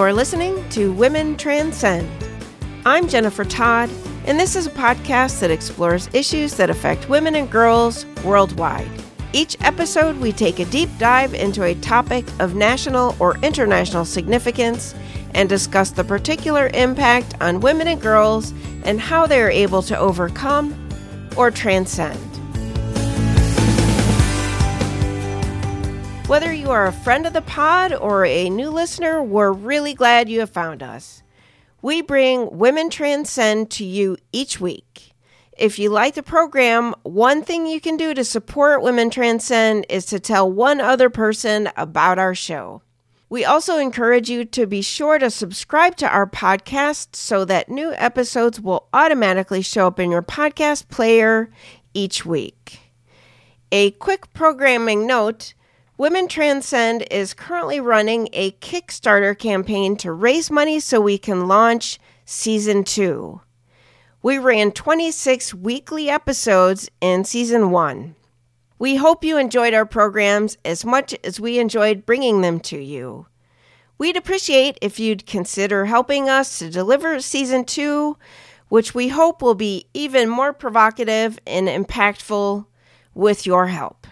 You are listening to Women Transcend. I'm Jennifer Todd, and this is a podcast that explores issues that affect women and girls worldwide. Each episode, we take a deep dive into a topic of national or international significance and discuss the particular impact on women and girls and how they are able to overcome or transcend. Whether you are a friend of the pod or a new listener, we're really glad you have found us. We bring Women Transcend to you each week. If you like the program, one thing you can do to support Women Transcend is to tell one other person about our show. We also encourage you to be sure to subscribe to our podcast so that new episodes will automatically show up in your podcast player each week. A quick programming note Women Transcend is currently running a Kickstarter campaign to raise money so we can launch season two. We ran 26 weekly episodes in season one. We hope you enjoyed our programs as much as we enjoyed bringing them to you. We'd appreciate if you'd consider helping us to deliver season two, which we hope will be even more provocative and impactful with your help.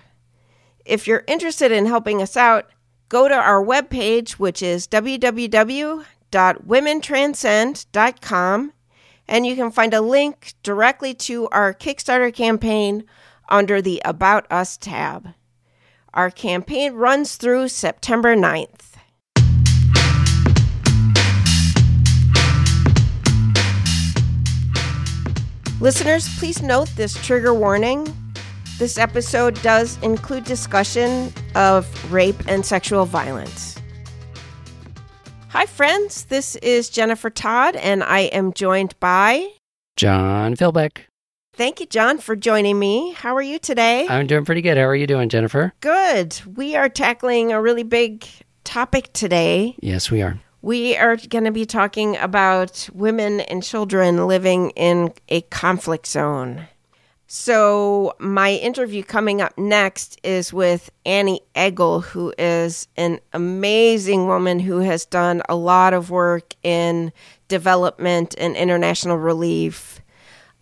If you're interested in helping us out, go to our webpage, which is www.womentranscend.com, and you can find a link directly to our Kickstarter campaign under the About Us tab. Our campaign runs through September 9th. Listeners, please note this trigger warning this episode does include discussion of rape and sexual violence. Hi, friends. This is Jennifer Todd, and I am joined by John Philbeck. Thank you, John, for joining me. How are you today? I'm doing pretty good. How are you doing, Jennifer? Good. We are tackling a really big topic today. Yes, we are. We are going to be talking about women and children living in a conflict zone. So, my interview coming up next is with Annie Agle, who is an amazing woman who has done a lot of work in development and international relief.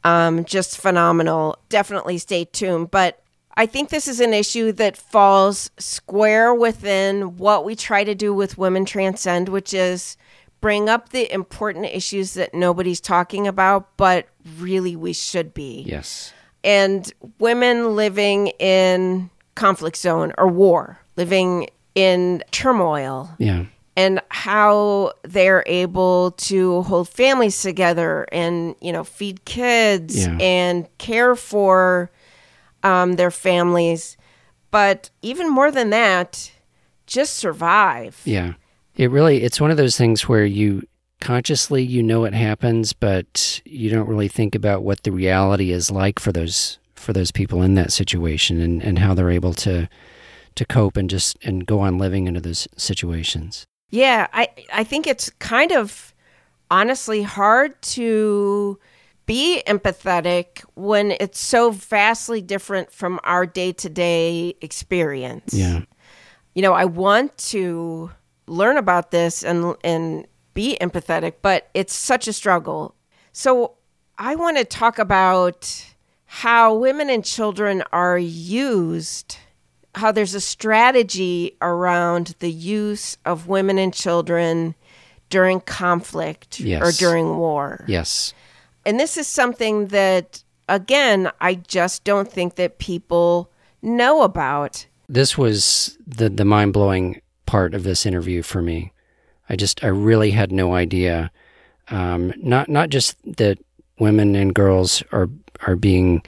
Um, just phenomenal. Definitely stay tuned. But I think this is an issue that falls square within what we try to do with Women Transcend, which is bring up the important issues that nobody's talking about, but really we should be. Yes and women living in conflict zone or war, living in turmoil. Yeah. And how they're able to hold families together and, you know, feed kids yeah. and care for um, their families. But even more than that, just survive. Yeah. It really, it's one of those things where you, consciously you know it happens, but you don't really think about what the reality is like for those for those people in that situation and, and how they're able to to cope and just and go on living into those situations. Yeah, I I think it's kind of honestly hard to be empathetic when it's so vastly different from our day-to-day experience. Yeah. You know, I want to learn about this and and be empathetic, but it's such a struggle. So I want to talk about how women and children are used, how there's a strategy around the use of women and children during conflict yes. or during war. Yes. And this is something that, again, I just don't think that people know about. This was the, the mind blowing part of this interview for me. I just I really had no idea. Um, not not just that women and girls are are being,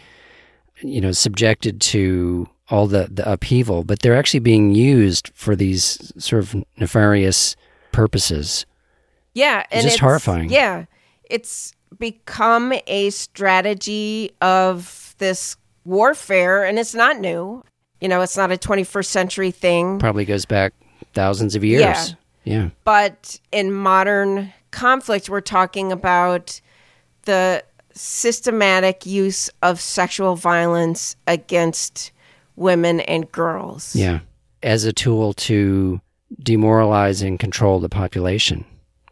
you know, subjected to all the the upheaval, but they're actually being used for these sort of nefarious purposes. Yeah, and it's just horrifying. Yeah, it's become a strategy of this warfare, and it's not new. You know, it's not a 21st century thing. Probably goes back thousands of years. Yeah. Yeah. But in modern conflict, we're talking about the systematic use of sexual violence against women and girls. Yeah. As a tool to demoralize and control the population.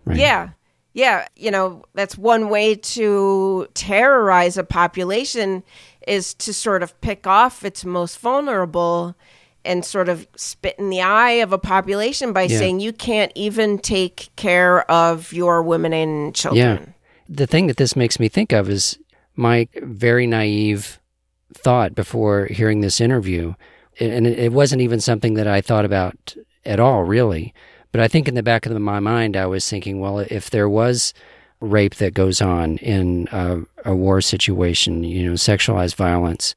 Right? Yeah. Yeah. You know, that's one way to terrorize a population is to sort of pick off its most vulnerable and sort of spit in the eye of a population by Yeah. saying you can't even take care of your women and children. Yeah. The thing that this makes me think of is my very naive thought before hearing this interview. And it wasn't even something that I thought about at all, really. But I think in the back of my mind, I was thinking, well, if there was rape that goes on in a, a war situation, you know, sexualized violence,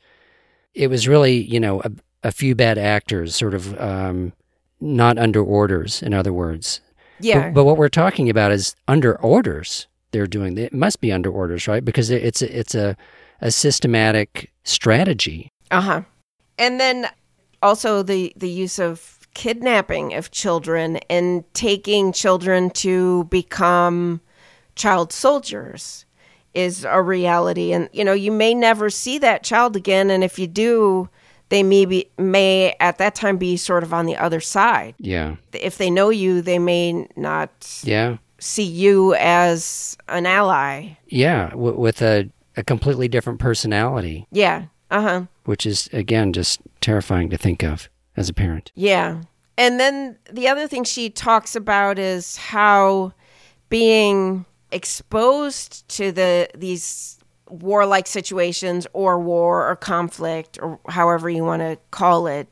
it was really, you know, a, a few bad actors sort of um, not under orders, in other words. Yeah. But, but what we're talking about is under orders. They're doing it must be under orders, right? Because it's a, it's a a systematic strategy. Uh huh. And then also the the use of kidnapping of children and taking children to become child soldiers is a reality. And you know, you may never see that child again, and if you do, they may be, may at that time be sort of on the other side. Yeah, If they know you, they may not yeah, see you as an ally. yeah. W- with a a completely different personality, Yeah. Uh huh. which is again just terrifying to think of as a parent. Yeah. And then the other thing she talks about is how being exposed to the these warlike situations or war or conflict or however you want to call it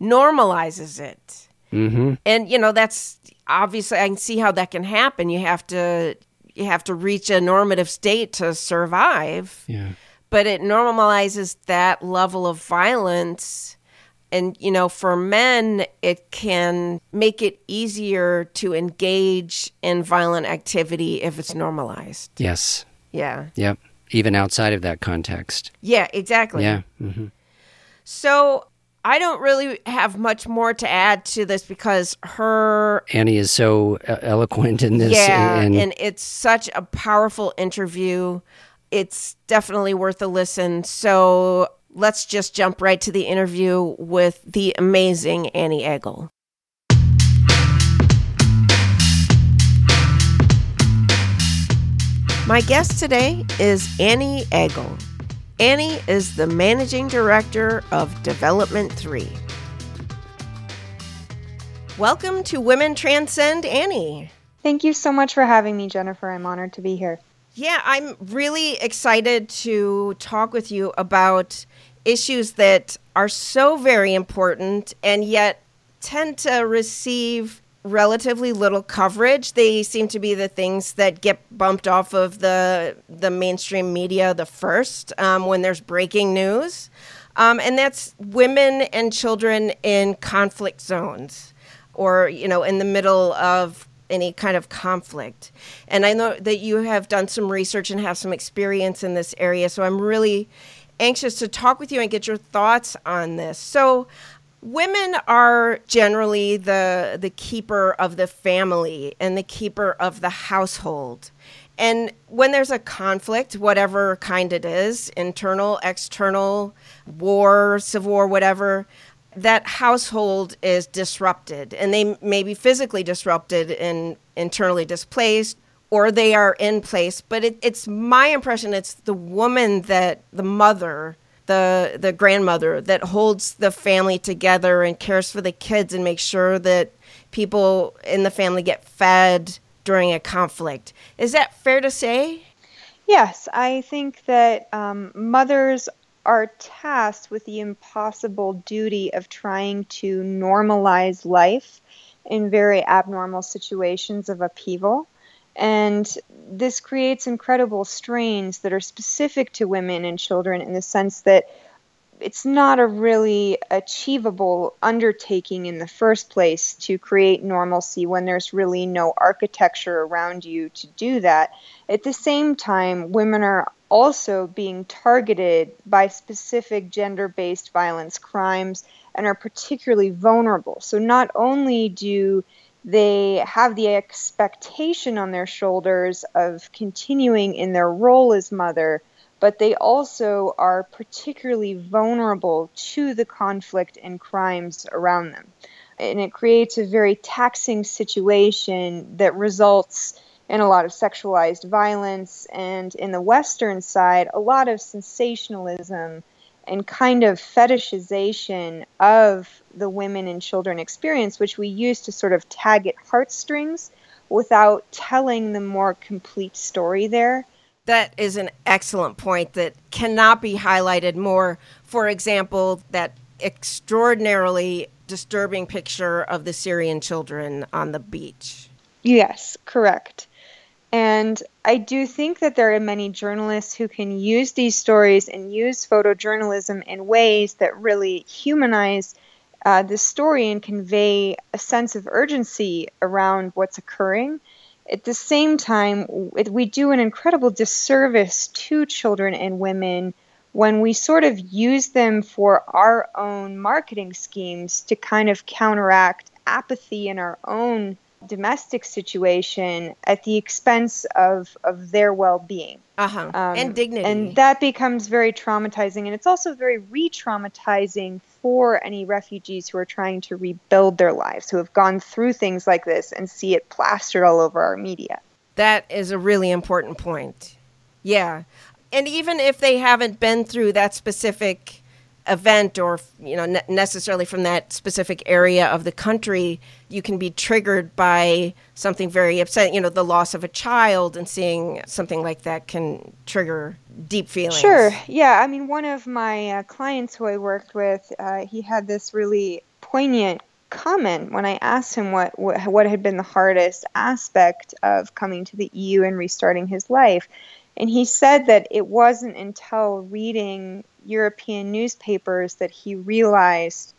normalizes it. Mm-hmm. And you know that's obviously I can see how that can happen. You have to you have to reach a normative state to survive Yeah, but it normalizes that level of violence and you know for men it can make it easier to engage in violent activity if it's normalized yes, yeah yep. Even outside of that context. yeah exactly Yeah. hmm so i don't really have much more to add to this because her Annie is so uh, eloquent in this. yeah and, and it's such a powerful interview it's definitely worth a listen so let's just jump right to the interview with the amazing annie Agle my guest today is annie Agle annie is the managing director of development 3 welcome to women transcend annie Thank you so much for having me, Jennifer. I'm honored to be here. Yeah, I'm really excited to talk with you about issues that are so very important and yet tend to receive relatively little coverage. They seem to be the things that get bumped off of the the mainstream media the first um, when there's breaking news, um, and that's women and children in conflict zones, or you know, in the middle of any kind of conflict. And I know that you have done some research and have some experience in this area, so I'm really anxious to talk with you and get your thoughts on this. So, women are generally the the keeper of the family and the keeper of the household. And when there's a conflict, whatever kind it is, internal, external, war, civil war, whatever, that household is disrupted and they may be physically disrupted and internally displaced or they are in place but it, it's my impression it's the woman that the mother the the grandmother that holds the family together and cares for the kids and makes sure that people in the family get fed during a conflict is that fair to say Yes, I think that um, mothers are tasked with the impossible duty of trying to normalize life in very abnormal situations of upheaval. And this creates incredible strains that are specific to women and children in the sense that it's not a really achievable undertaking in the first place to create normalcy when there's really no architecture around you to do that. At the same time, women are also being targeted by specific gender based violence crimes and are particularly vulnerable. So, not only do they have the expectation on their shoulders of continuing in their role as mother, but they also are particularly vulnerable to the conflict and crimes around them. And it creates a very taxing situation that results in a lot of sexualized violence, and in the Western side, a lot of sensationalism and kind of fetishization of the women and children experience, which we use to sort of tag at heartstrings without telling the more complete story there. That is an excellent point that cannot be highlighted more. For example, that extraordinarily disturbing picture of the Syrian children on the beach. Yes, correct. And I do think that there are many journalists who can use these stories and use photojournalism in ways that really humanize uh, the story and convey a sense of urgency around what's occurring. At the same time, we do an incredible disservice to children and women when we sort of use them for our own marketing schemes to kind of counteract apathy in our own domestic situation at the expense of of their well-being. Uh-huh. Um, and dignity. and that becomes very traumatizing and it's also very re-traumatizing for any refugees who are trying to rebuild their lives who have gone through things like this and see it plastered all over our media. That is a really important point. Yeah. And even if they haven't been through that specific event or you know ne- necessarily from that specific area of the country you can be triggered by something very upsetting you know the loss of a child and seeing something like that can trigger deep feelings. Sure. Yeah. I mean one of my uh, clients who i worked with uh, he had this really poignant comment when i asked him what, what what had been the hardest aspect of coming to the eu and restarting his life and he said that it wasn't until reading European newspapers that he realized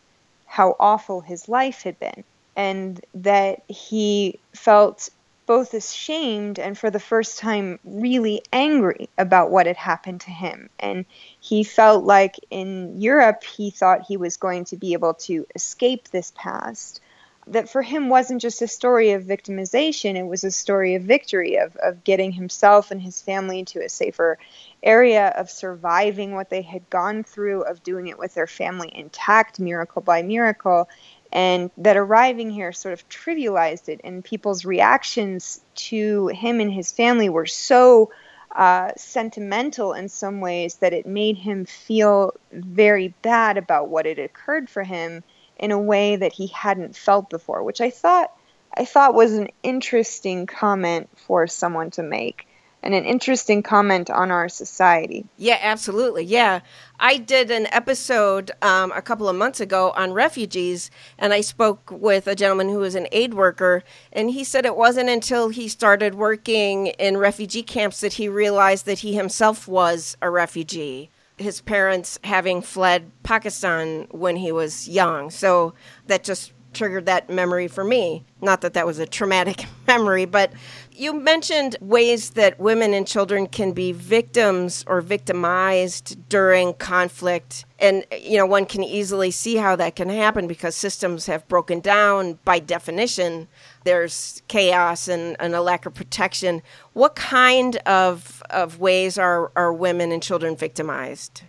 how awful his life had been and that he felt both ashamed and for the first time really angry about what had happened to him. And he felt like in Europe he thought he was going to be able to escape this past that for him wasn't just a story of victimization, it was a story of victory, of, of getting himself and his family to a safer area, of surviving what they had gone through, of doing it with their family intact, miracle by miracle. And that arriving here sort of trivialized it, and people's reactions to him and his family were so uh, sentimental in some ways that it made him feel very bad about what had occurred for him in a way that he hadn't felt before, which I thought I thought was an interesting comment for someone to make and an interesting comment on our society. Yeah, absolutely. Yeah. I did an episode um, a couple of months ago on refugees, and I spoke with a gentleman who was an aid worker, and he said it wasn't until he started working in refugee camps that he realized that he himself was a refugee his parents having fled Pakistan when he was young. So that just triggered that memory for me. Not that that was a traumatic memory, but you mentioned ways that women and children can be victims or victimized during conflict. And, you know, one can easily see how that can happen because systems have broken down by definition. There's chaos and, and a lack of protection. What kind of, of ways are, are women and children victimized?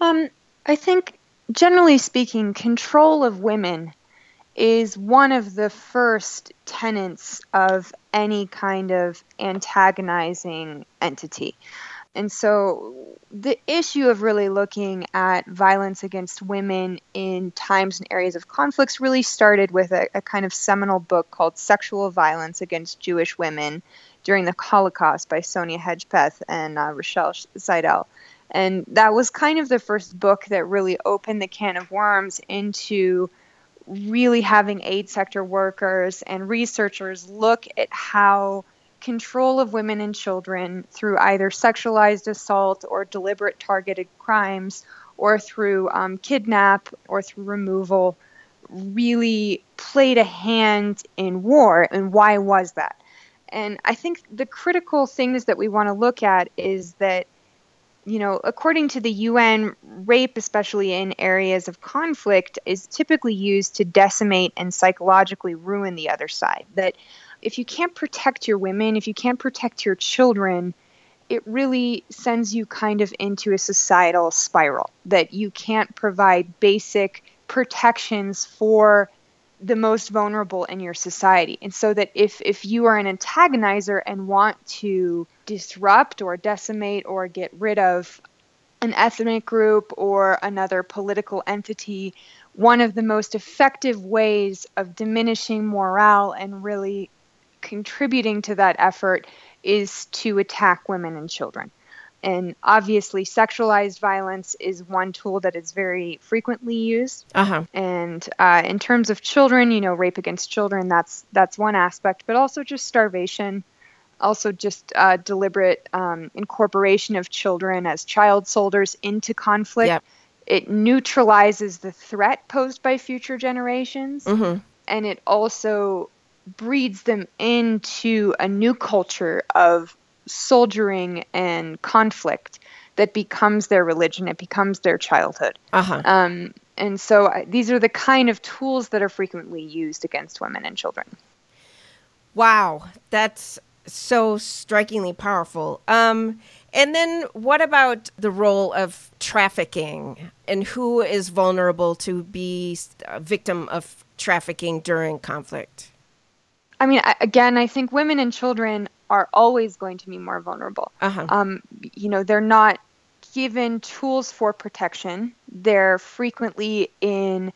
Um, I think, generally speaking, control of women is one of the first tenets of any kind of antagonizing entity. And so the issue of really looking at violence against women in times and areas of conflicts really started with a, a, kind of seminal book called Sexual Violence Against Jewish Women During the Holocaust by Sonja Hedgepeth and uh, Rochelle Saidel. And that was kind of the first book that really opened the can of worms into really having aid sector workers and researchers look at how control of women and children through either sexualized assault or deliberate targeted crimes or through um, kidnap or through removal really played a hand in war and why was that and i think the critical things that we want to look at is that you know, according to the UN, rape, especially in areas of conflict, is typically used to decimate and psychologically ruin the other side. That if you can't protect your women, if you can't protect your children, it really sends you kind of into a societal spiral that you can't provide basic protections for the most vulnerable in your society. And so that if if you are an antagonizer and want to disrupt or decimate or get rid of an ethnic group or another political entity, one of the most effective ways of diminishing morale and really contributing to that effort is to attack women and children. And obviously, sexualized violence is one tool that is very frequently used. Uh-huh. And uh, in terms of children, you know, rape against children, that's that's one aspect, but also just starvation, also just uh, deliberate um, incorporation of children as child soldiers into conflict. Yep. It neutralizes the threat posed by future generations, Mm-hmm. and it also breeds them into a new culture of soldiering and conflict that becomes their religion. It becomes their childhood. Uh-huh. Um, and so uh, these are the kind of tools that are frequently used against women and children. Wow, that's so strikingly powerful. Um, and then what about the role of trafficking and who is vulnerable to be a victim of trafficking during conflict? I mean, again, I think women and children are always going to be more vulnerable. Uh-huh. Um, you know, they're not given tools for protection. They're frequently in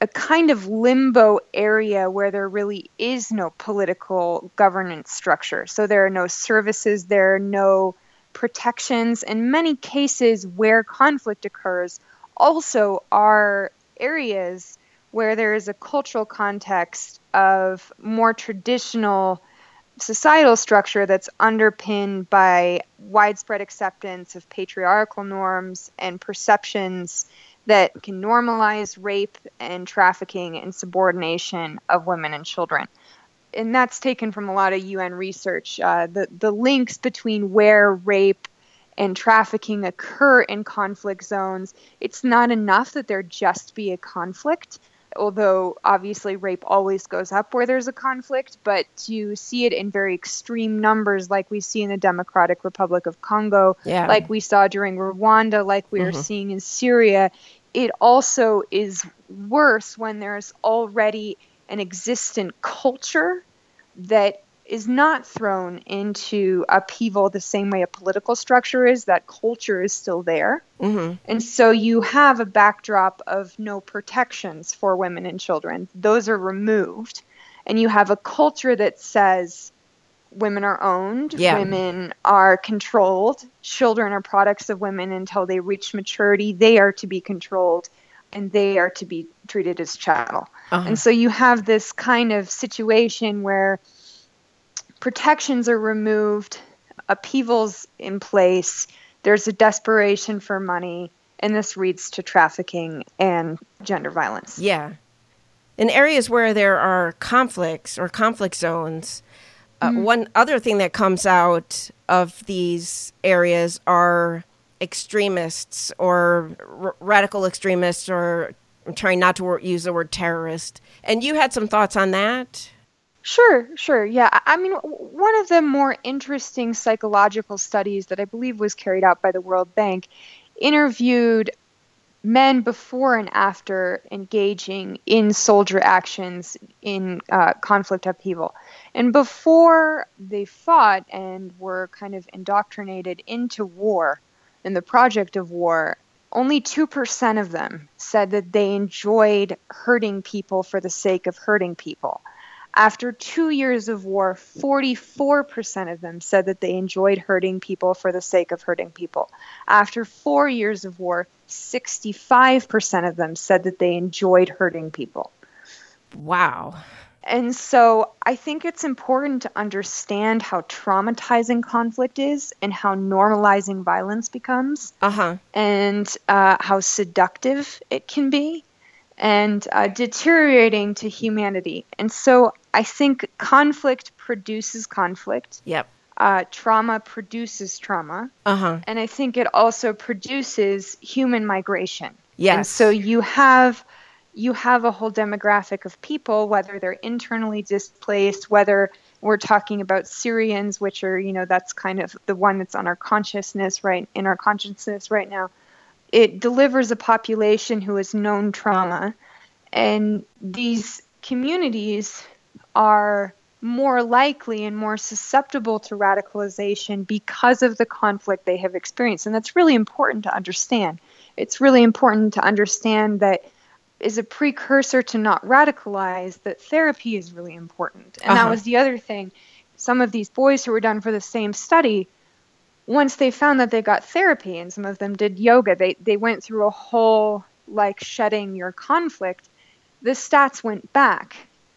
a kind of limbo area where there really is no political governance structure. So there are no services, there are no protections. In many cases where conflict occurs, also are areas where there is a cultural context of more traditional societal structure that's underpinned by widespread acceptance of patriarchal norms and perceptions that can normalize rape and trafficking and subordination of women and children. And that's taken from a lot of UN research. Uh, the, the links between where rape and trafficking occur in conflict zones, it's not enough that there just be a conflict although obviously rape always goes up where there's a conflict, but to see it in very extreme numbers, like we see in the Democratic Republic of Congo, Yeah. like we saw during Rwanda, like we are Mhm. seeing in Syria, it also is worse when there's already an existent culture that is not thrown into upheaval the same way a political structure is. That culture is still there. Mm-hmm. And so you have a backdrop of no protections for women and children. Those are removed. And you have a culture that says women are owned, Yeah. women are controlled, children are products of women until they reach maturity. They are to be controlled and they are to be treated as chattel. Uh-huh. And so you have this kind of situation where protections are removed, upheavals in place, there's a desperation for money, and this leads to trafficking and gender violence. Yeah. In areas where there are conflicts or conflict zones, uh, one other thing that comes out of these areas are extremists or r- radical extremists, or I'm trying not to use the word terrorist. And you had some thoughts on that? Sure, sure. Yeah. I mean, one of the more interesting psychological studies that I believe was carried out by the World Bank interviewed men before and after engaging in soldier actions in uh, conflict upheaval. And before they fought and were kind of indoctrinated into war and the project of war, only 2% of them said that they enjoyed hurting people for the sake of hurting people. After two years of war, 44% of them said that they enjoyed hurting people for the sake of hurting people. After four years of war, 65% of them said that they enjoyed hurting people. Wow. And so I think it's important to understand how traumatizing conflict is and how normalizing violence becomes Uh huh. and uh, how seductive it can be and uh, deteriorating to humanity. And so I think conflict produces conflict, Yep. uh, trauma produces trauma, Uh huh. and I think it also produces human migration. Yes. And so you have you have a whole demographic of people, whether they're internally displaced, whether we're talking about Syrians, which are, you know, that's kind of the one that's on our consciousness right in our consciousness right now. It delivers a population who has known trauma, and these communities are more likely and more susceptible to radicalization because of the conflict they have experienced. And that's really important to understand. It's really important to understand that is a precursor to not radicalize that therapy is really important. And uh-huh. that was the other thing. Some of these boys who were done for the same study, once they found that they got therapy and some of them did yoga, they, they went through a whole like shedding your conflict, the stats went back.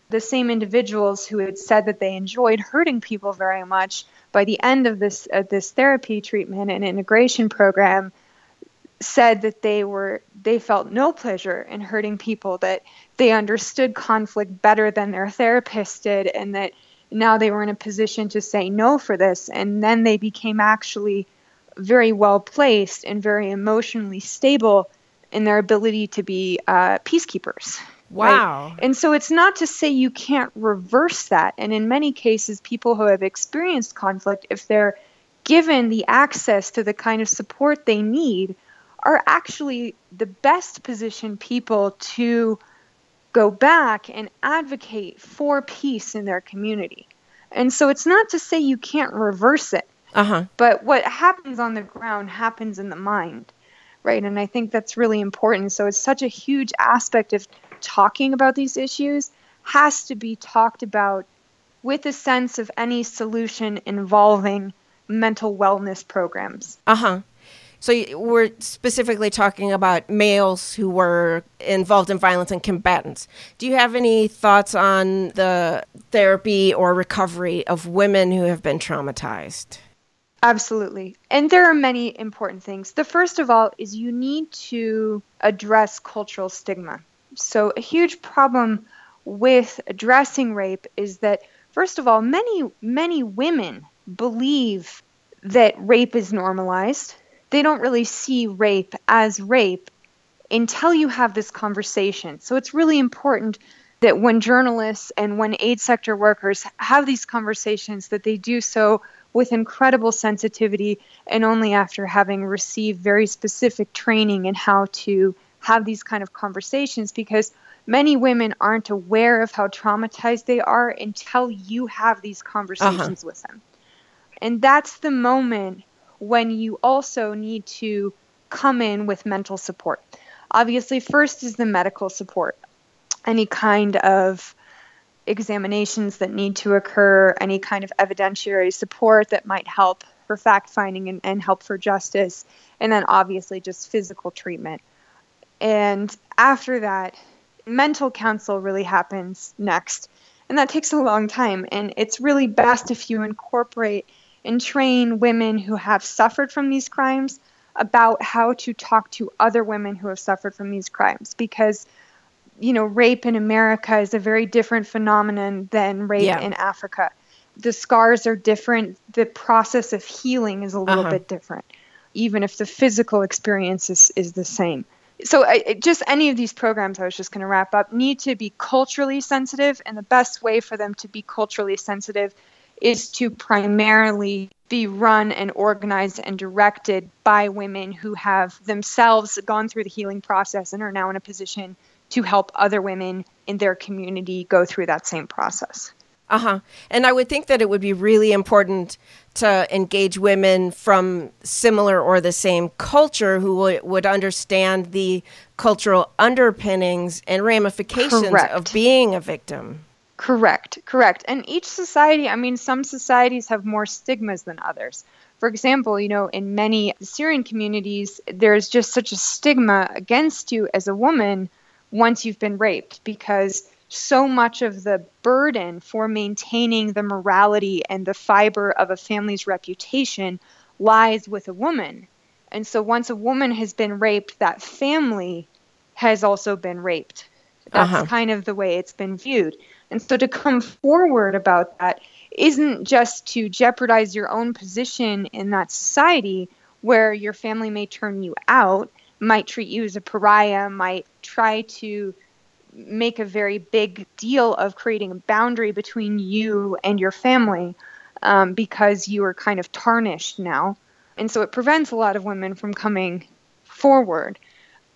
The same individuals who had said that they enjoyed hurting people very much by the end of this uh, this therapy treatment and integration program said that they were they felt no pleasure in hurting people that they understood conflict better than their therapist did and that now they were in a position to say no for this and then they became actually very well placed and very emotionally stable in their ability to be uh, peacekeepers wow right? and so it's not to say you can't reverse that and in many cases people who have experienced conflict if they're given the access to the kind of support they need are actually the best positioned people to go back and advocate for peace in their community. And so it's not to say you can't reverse it. Uh-huh. But what happens on the ground happens in the mind. Right? And I think that's really important. So it's such a huge aspect of talking about these issues has to be talked about with a sense of any solution involving mental wellness programs. Uh-huh. So we're specifically talking about males who were involved in violence and combatants. Do you have any thoughts on the therapy or recovery of women who have been traumatized? Absolutely. And there are many important things. The first of all is you need to address cultural stigma. So, a huge problem with addressing rape is that, first of all, many, many women believe that rape is normalized they don't really see rape as rape until you have this conversation. So it's really important that when journalists and when aid sector workers have these conversations that they do so with incredible sensitivity and only after having received very specific training in how to have these kind of conversations because many women aren't aware of how traumatized they are until you have these conversations uh-huh. with them. And that's the moment when you also need to come in with mental support. Obviously, first is the medical support, any kind of examinations that need to occur, any kind of evidentiary support that might help for fact finding and, and help for justice, and then obviously just physical treatment. And after that, mental counsel really happens next. And that takes a long time. And it's really best if you incorporate and train women who have suffered from these crimes about how to talk to other women who have suffered from these crimes because you know rape in America is a very different phenomenon than rape yeah. in Africa. The scars are different, the process of healing is a little uh-huh. bit different even if the physical experience is, is the same. So, I, just any of these programs, I was just going to wrap up, need to be culturally sensitive. And the best way for them to be culturally sensitive is to primarily be run and organized and directed by women who have themselves gone through the healing process and are now in a position to help other women in their community go through that same process. Uh huh. And I would think that it would be really important to engage women from similar or the same culture who would, would understand the cultural underpinnings and ramifications Correct. of being a victim. Correct, correct. And each society, I mean, some societies have more stigmas than others. For example, you know, in many Syrian communities, there's just such a stigma against you as a woman once you've been raped because so much of the burden for maintaining the morality and the fiber of a family's reputation lies with a woman. And so once a woman has been raped, that family has also been raped. That's uh-huh. kind of the way it's been viewed. And so to come forward about that isn't just to jeopardize your own position in that society where your family may turn you out, might treat you as a pariah, might try to make a very big deal of creating a boundary between you and your family um, because you are kind of tarnished now. And so it prevents a lot of women from coming forward.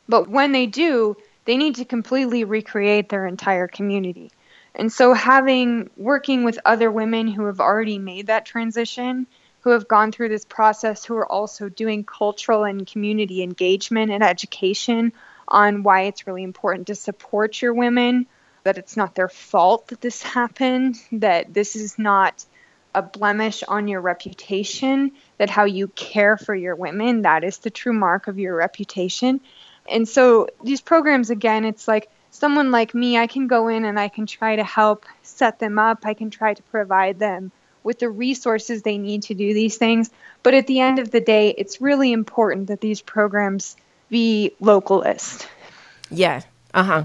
But when they do, they need to completely recreate their entire community. And so, having working with other women who have already made that transition, who have gone through this process, who are also doing cultural and community engagement and education on why it's really important to support your women, that it's not their fault that this happened, that this is not a blemish on your reputation, that how you care for your women, that is the true mark of your reputation. And so these programs, again, it's like someone like me, I can go in and I can try to help set them up. I can try to provide them with the resources they need to do these things. But at the end of the day, it's really important that these programs be localist. Yeah. Uh huh.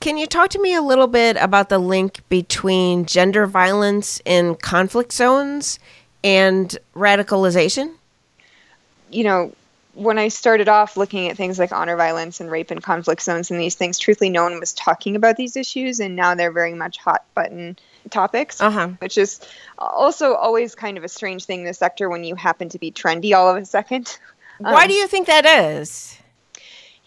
Can you talk to me a little bit about the link between gender violence in conflict zones and radicalization? You know, when I started off looking at things like honor violence and rape in conflict zones and these things, truthfully, no one was talking about these issues, and now they're very much hot button topics, uh-huh. which is also always kind of a strange thing in the sector when you happen to be trendy all of a second. Why um, do you think that is?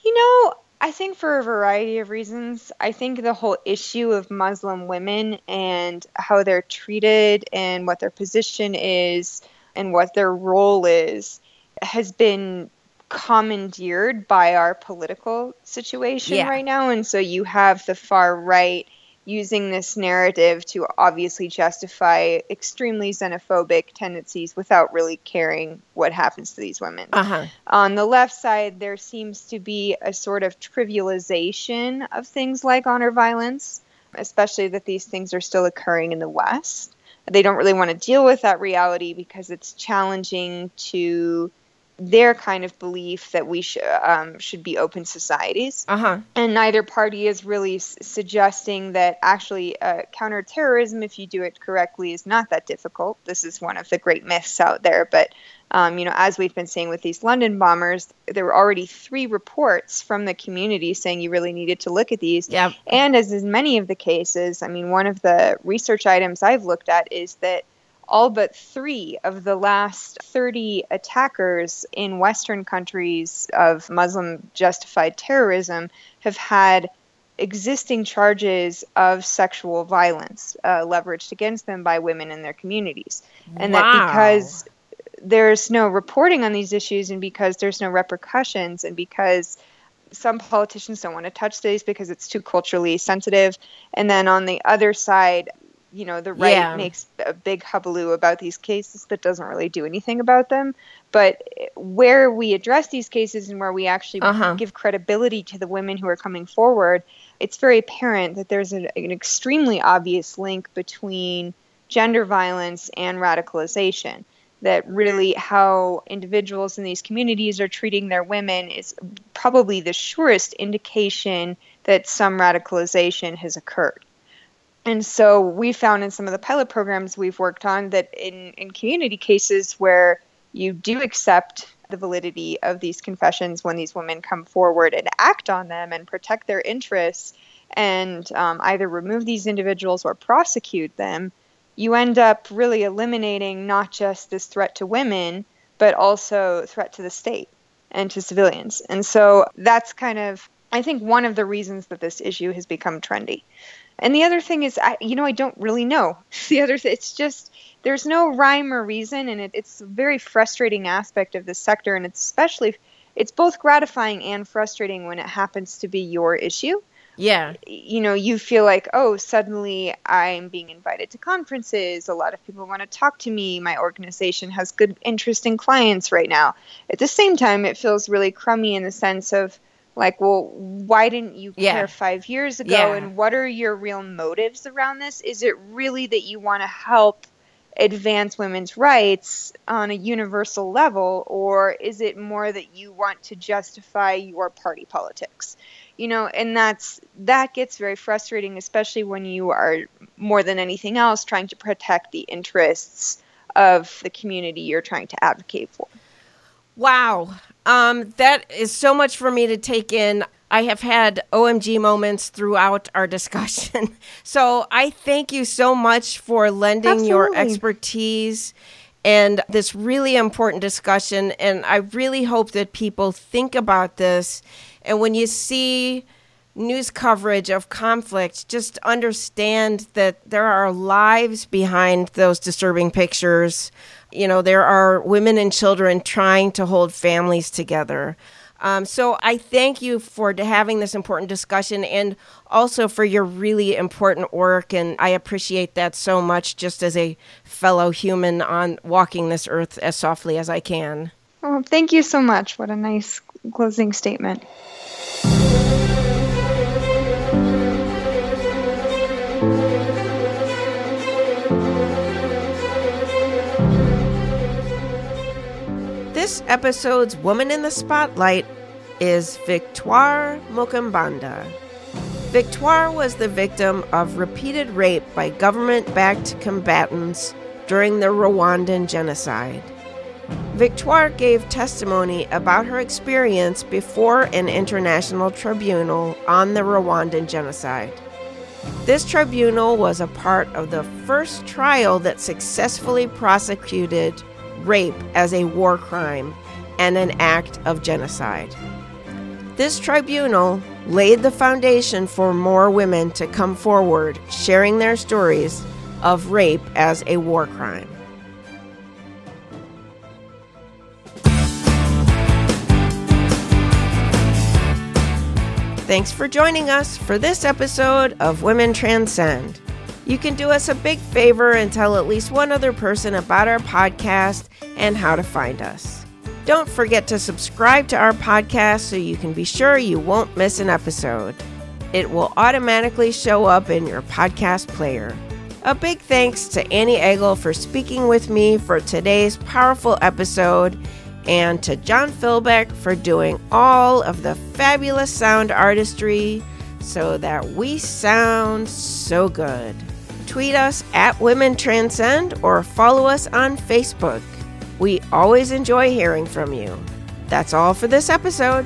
You know, I think for a variety of reasons. I think the whole issue of Muslim women and how they're treated and what their position is and what their role is has been commandeered by our political situation yeah. right now. And so you have the far right using this narrative to obviously justify extremely xenophobic tendencies without really caring what happens to these women. Uh-huh. On the left side, there seems to be a sort of trivialization of things like honor violence, especially that these things are still occurring in the West. They don't really want to deal with that reality because it's challenging to their kind of belief that we sh- um, should be open societies. Uh-huh. And neither party is really s- suggesting that actually uh, counterterrorism, if you do it correctly, is not that difficult. This is one of the great myths out there. But, um, you know, as we've been saying with these London bombers, there were already three reports from the community saying you really needed to look at these. Yeah. And as in many of the cases, I mean, one of the research items I've looked at is that all but three of the last 30 attackers in Western countries of Muslim justified terrorism have had existing charges of sexual violence uh, leveraged against them by women in their communities. And wow. that because there's no reporting on these issues and because there's no repercussions and because some politicians don't want to touch these because it's too culturally sensitive. And then on the other side, you know the right yeah. makes a big hubbub about these cases that doesn't really do anything about them but where we address these cases and where we actually uh-huh. give credibility to the women who are coming forward it's very apparent that there's an, an extremely obvious link between gender violence and radicalization that really how individuals in these communities are treating their women is probably the surest indication that some radicalization has occurred and so we found in some of the pilot programs we've worked on that in, in community cases where you do accept the validity of these confessions when these women come forward and act on them and protect their interests and um, either remove these individuals or prosecute them, you end up really eliminating not just this threat to women, but also threat to the state and to civilians. And so that's kind of, I think, one of the reasons that this issue has become trendy. And the other thing is, I, you know, I don't really know. The other, th- it's just there's no rhyme or reason, and it, it's a very frustrating aspect of the sector, and it's especially, it's both gratifying and frustrating when it happens to be your issue. Yeah. You know, you feel like, oh, suddenly I'm being invited to conferences. A lot of people want to talk to me. My organization has good, interesting clients right now. At the same time, it feels really crummy in the sense of, like well why didn't you yeah. care five years ago? Yeah. and what are your real motives around this? Is it really that you want to help advance women's rights on a universal level or is it more that you want to justify your party politics? You know and that's that gets very frustrating especially when you are more than anything else trying to protect the interests of the community you're trying to advocate for. Wow um, that is so much for me to take in. I have had OMG moments throughout our discussion. so I thank you so much for lending Absolutely. your expertise and this really important discussion. And I really hope that people think about this. And when you see news coverage of conflict, just understand that there are lives behind those disturbing pictures. You know, there are women and children trying to hold families together. Um, so I thank you for having this important discussion and also for your really important work. And I appreciate that so much just as a fellow human on walking this earth as softly as I can. Oh, thank you so much. What a nice closing statement. This episode's Woman in the Spotlight is Victoire Mukambanda. Victoire was the victim of repeated rape by government backed combatants during the Rwandan genocide. Victoire gave testimony about her experience before an international tribunal on the Rwandan genocide. This tribunal was a part of the first trial that successfully prosecuted rape as a war crime and an act of genocide. This tribunal laid the foundation for more women to come forward sharing their stories of rape as a war crime. Thanks for joining us for this episode of Women Transcend. You can do us a big favor and tell at least one other person about our podcast and how to find us. Don't forget to subscribe to our podcast so you can be sure you won't miss an episode. It will automatically show up in your podcast player. A big thanks to Annie Agle for speaking with me for today's powerful episode, and to John Philbeck for doing all of the fabulous sound artistry so that we sound so good tweet us at Women Transcend or follow us on Facebook. We always enjoy hearing from you. That's all for this episode.